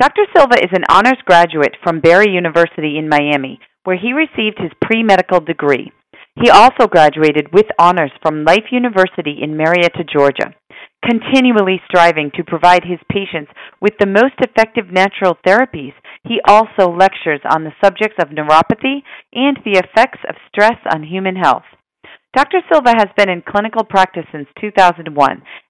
Dr. Silva is an honors graduate from Barry University in Miami, where he received his pre medical degree. He also graduated with honors from Life University in Marietta, Georgia. Continually striving to provide his patients with the most effective natural therapies, he also lectures on the subjects of neuropathy and the effects of stress on human health. Dr. Silva has been in clinical practice since 2001,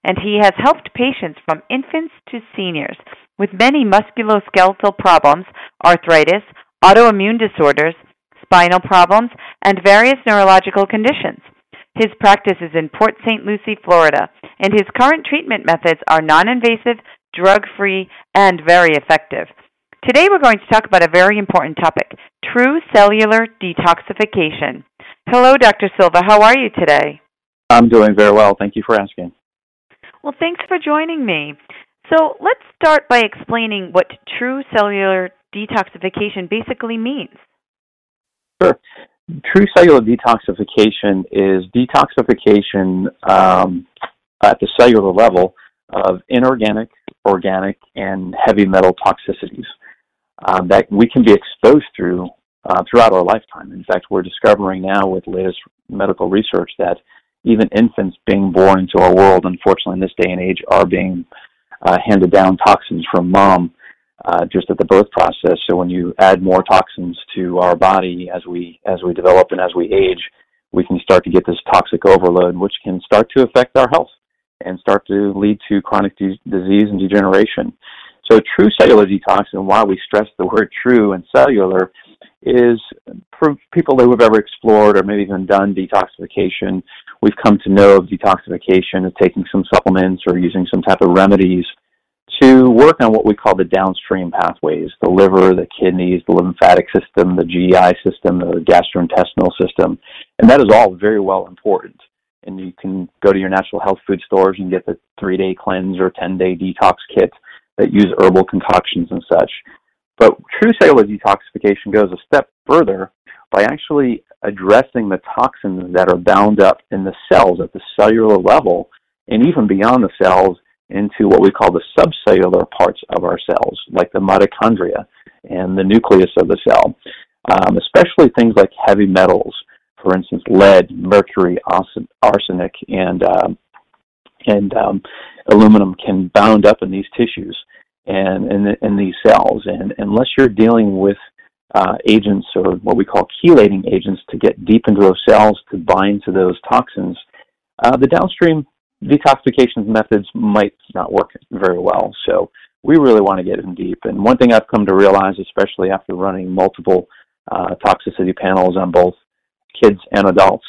and he has helped patients from infants to seniors with many musculoskeletal problems, arthritis, autoimmune disorders, spinal problems, and various neurological conditions. His practice is in Port St. Lucie, Florida, and his current treatment methods are non invasive, drug free, and very effective. Today we're going to talk about a very important topic true cellular detoxification. Hello, Dr. Silva. How are you today? I'm doing very well. Thank you for asking. Well, thanks for joining me. So, let's start by explaining what true cellular detoxification basically means. Sure. True cellular detoxification is detoxification um, at the cellular level of inorganic, organic, and heavy metal toxicities um, that we can be exposed through uh, throughout our lifetime. In fact, we're discovering now with latest medical research that even infants being born into our world, unfortunately, in this day and age, are being uh, handed down toxins from mom uh, just at the birth process. So when you add more toxins to our body as we as we develop and as we age, we can start to get this toxic overload, which can start to affect our health and start to lead to chronic de- disease and degeneration. So true cellular detox, and why we stress the word true and cellular, is for people who have ever explored or maybe even done detoxification, we've come to know of detoxification as taking some supplements or using some type of remedies to work on what we call the downstream pathways the liver, the kidneys, the lymphatic system, the GI system, the gastrointestinal system. And that is all very well important. And you can go to your natural health food stores and get the three day cleanse or 10 day detox kit that use herbal concoctions and such. But true cellular detoxification goes a step further by actually addressing the toxins that are bound up in the cells at the cellular level and even beyond the cells into what we call the subcellular parts of our cells, like the mitochondria and the nucleus of the cell, um, especially things like heavy metals, for instance, lead, mercury, arsenic, and um, and um, aluminum can bound up in these tissues and in, in these cells. And unless you're dealing with uh, agents or what we call chelating agents to get deep into those cells to bind to those toxins, uh, the downstream detoxification methods might not work very well. So we really want to get in deep. And one thing I've come to realize, especially after running multiple uh, toxicity panels on both kids and adults,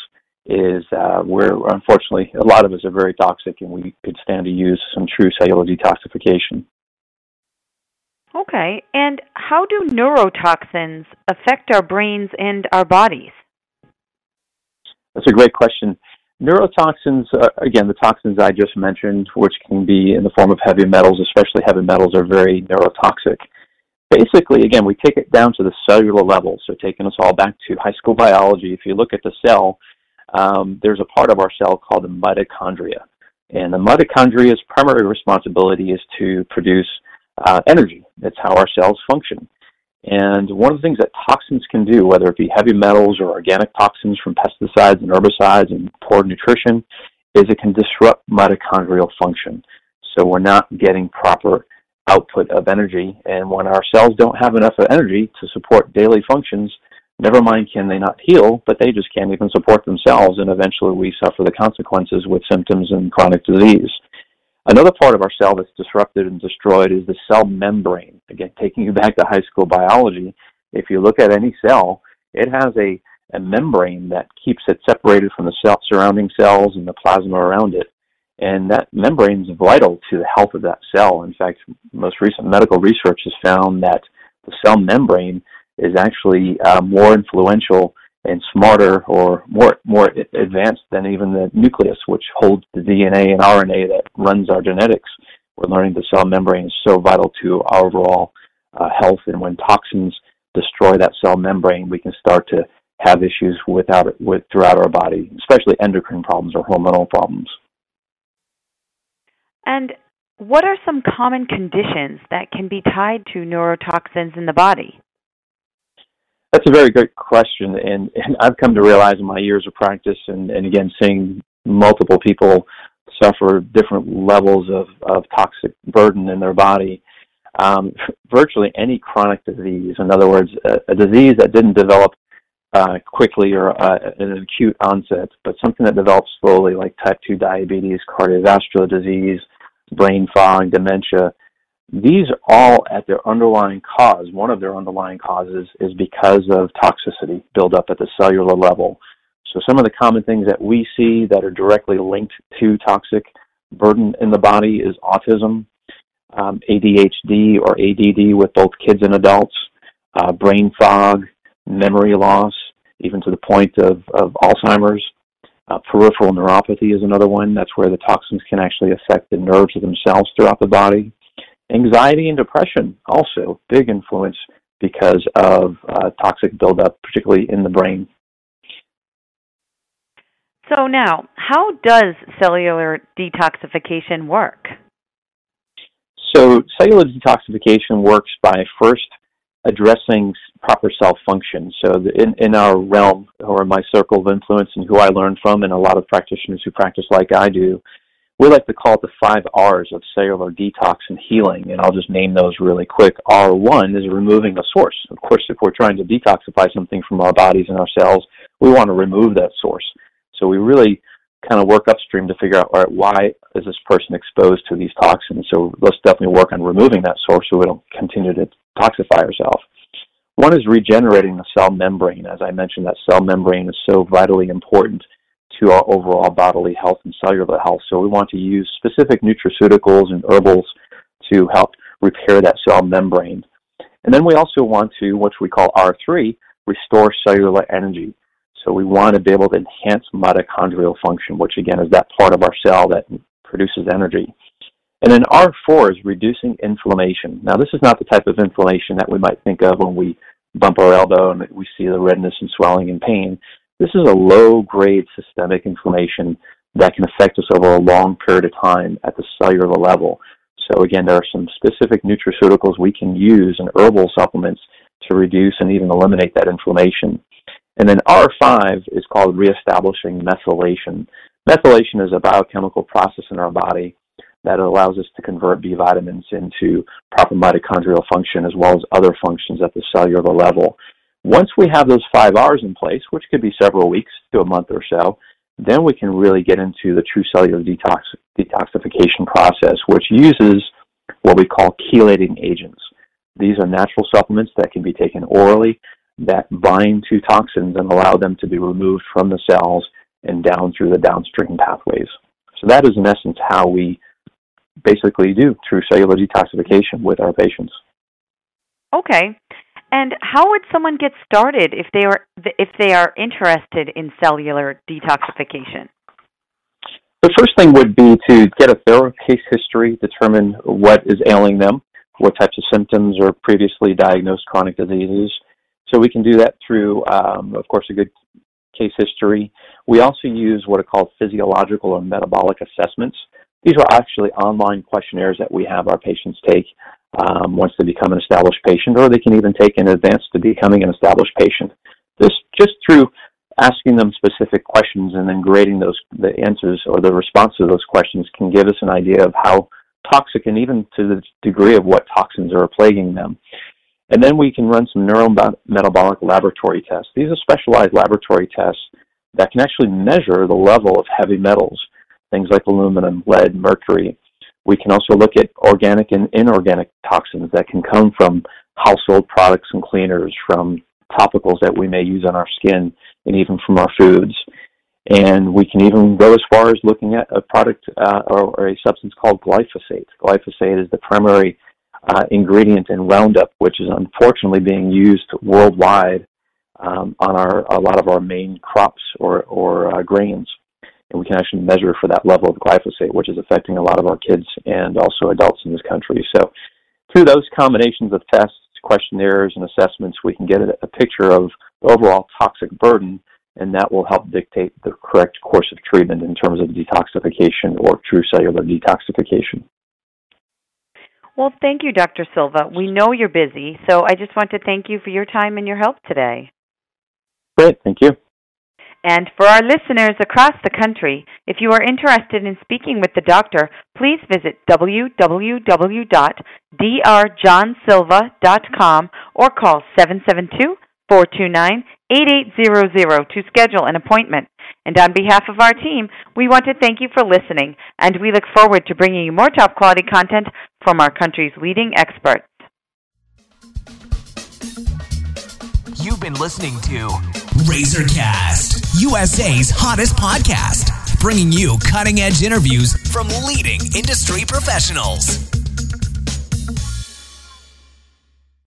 is uh, where unfortunately a lot of us are very toxic and we could stand to use some true cellular detoxification. Okay. And how do neurotoxins affect our brains and our bodies? That's a great question. Neurotoxins, uh, again, the toxins I just mentioned, which can be in the form of heavy metals, especially heavy metals, are very neurotoxic. Basically, again, we take it down to the cellular level. So, taking us all back to high school biology, if you look at the cell, um, there's a part of our cell called the mitochondria. And the mitochondria's primary responsibility is to produce uh, energy. That's how our cells function. And one of the things that toxins can do, whether it be heavy metals or organic toxins from pesticides and herbicides and poor nutrition, is it can disrupt mitochondrial function. So we're not getting proper output of energy. And when our cells don't have enough energy to support daily functions, never mind can they not heal, but they just can't even support themselves. And eventually we suffer the consequences with symptoms and chronic disease. Another part of our cell that's disrupted and destroyed is the cell membrane. Again, taking you back to high school biology, if you look at any cell, it has a, a membrane that keeps it separated from the cell, surrounding cells and the plasma around it. And that membrane is vital to the health of that cell. In fact, most recent medical research has found that the cell membrane is actually uh, more influential and smarter or more more advanced than even the nucleus, which holds the DNA and RNA that runs our genetics. We're learning the cell membrane is so vital to our overall uh, health, and when toxins destroy that cell membrane, we can start to have issues without it, with throughout our body, especially endocrine problems or hormonal problems. And what are some common conditions that can be tied to neurotoxins in the body? That's a very good question, and, and I've come to realize in my years of practice, and, and again seeing multiple people suffer different levels of, of toxic burden in their body. Um, virtually any chronic disease, in other words, a, a disease that didn't develop uh, quickly or uh, an acute onset, but something that develops slowly, like type 2 diabetes, cardiovascular disease, brain fog, dementia, these all at their underlying cause, one of their underlying causes is because of toxicity buildup at the cellular level. So some of the common things that we see that are directly linked to toxic burden in the body is autism, um, ADHD or ADD with both kids and adults, uh, brain fog, memory loss, even to the point of, of Alzheimer's. Uh, peripheral neuropathy is another one. That's where the toxins can actually affect the nerves themselves throughout the body. Anxiety and depression also big influence because of uh, toxic buildup, particularly in the brain. So now, how does cellular detoxification work? So cellular detoxification works by first addressing proper cell function. So in, in our realm or my circle of influence and who I learn from and a lot of practitioners who practice like I do, we like to call it the five R's of cellular detox and healing, and I'll just name those really quick. R1 is removing the source. Of course, if we're trying to detoxify something from our bodies and our cells, we want to remove that source. So we really kind of work upstream to figure out, all right, why is this person exposed to these toxins? So let's definitely work on removing that source so we don't continue to toxify ourselves. One is regenerating the cell membrane. As I mentioned, that cell membrane is so vitally important to our overall bodily health and cellular health. So we want to use specific nutraceuticals and herbals to help repair that cell membrane. And then we also want to, which we call R3, restore cellular energy. So we want to be able to enhance mitochondrial function, which again is that part of our cell that produces energy. And then R4 is reducing inflammation. Now, this is not the type of inflammation that we might think of when we bump our elbow and we see the redness and swelling and pain. This is a low grade systemic inflammation that can affect us over a long period of time at the cellular level. So, again, there are some specific nutraceuticals we can use and herbal supplements to reduce and even eliminate that inflammation. And then R5 is called reestablishing methylation. Methylation is a biochemical process in our body that allows us to convert B vitamins into proper mitochondrial function as well as other functions at the cellular level. Once we have those five R's in place, which could be several weeks to a month or so, then we can really get into the true cellular detox, detoxification process, which uses what we call chelating agents. These are natural supplements that can be taken orally that bind to toxins and allow them to be removed from the cells and down through the downstream pathways. So that is in essence how we basically do true cellular detoxification with our patients. Okay. And how would someone get started if they are if they are interested in cellular detoxification? The first thing would be to get a thorough case history, determine what is ailing them, what types of symptoms or previously diagnosed chronic diseases. So we can do that through, um, of course, a good case history. We also use what are called physiological or metabolic assessments. These are actually online questionnaires that we have our patients take um, once they become an established patient, or they can even take in advance to becoming an established patient. This just through asking them specific questions and then grading those the answers or the response to those questions can give us an idea of how toxic and even to the degree of what toxins are plaguing them. And then we can run some neurometabolic laboratory tests. These are specialized laboratory tests that can actually measure the level of heavy metals, things like aluminum, lead, mercury, we can also look at organic and inorganic toxins that can come from household products and cleaners, from topicals that we may use on our skin, and even from our foods. And we can even go as far as looking at a product uh, or, or, a substance called glyphosate. Glyphosate is the primary uh, ingredient in Roundup, which is unfortunately being used worldwide um, on our a lot of our main crops or or uh, grains, and we can actually measure for that level of glyphosate, which is affecting a lot of our kids and also adults in this country. So, through those combinations of tests, questionnaires, and assessments, we can get a, a picture of the overall toxic burden, and that will help dictate the correct course of treatment in terms of detoxification or true cellular detoxification. Well, thank you, Dr. Silva. We know you're busy, so I just want to thank you for your time and your help today. Great, thank you. And for our listeners across the country, if you are interested in speaking with the doctor, please visit www.drjohnsilva.com or call 772 429 8800 to schedule an appointment. And on behalf of our team, we want to thank you for listening, and we look forward to bringing you more top quality content from our country's leading experts. You've been listening to Razorcast, USA's hottest podcast, bringing you cutting edge interviews from leading industry professionals.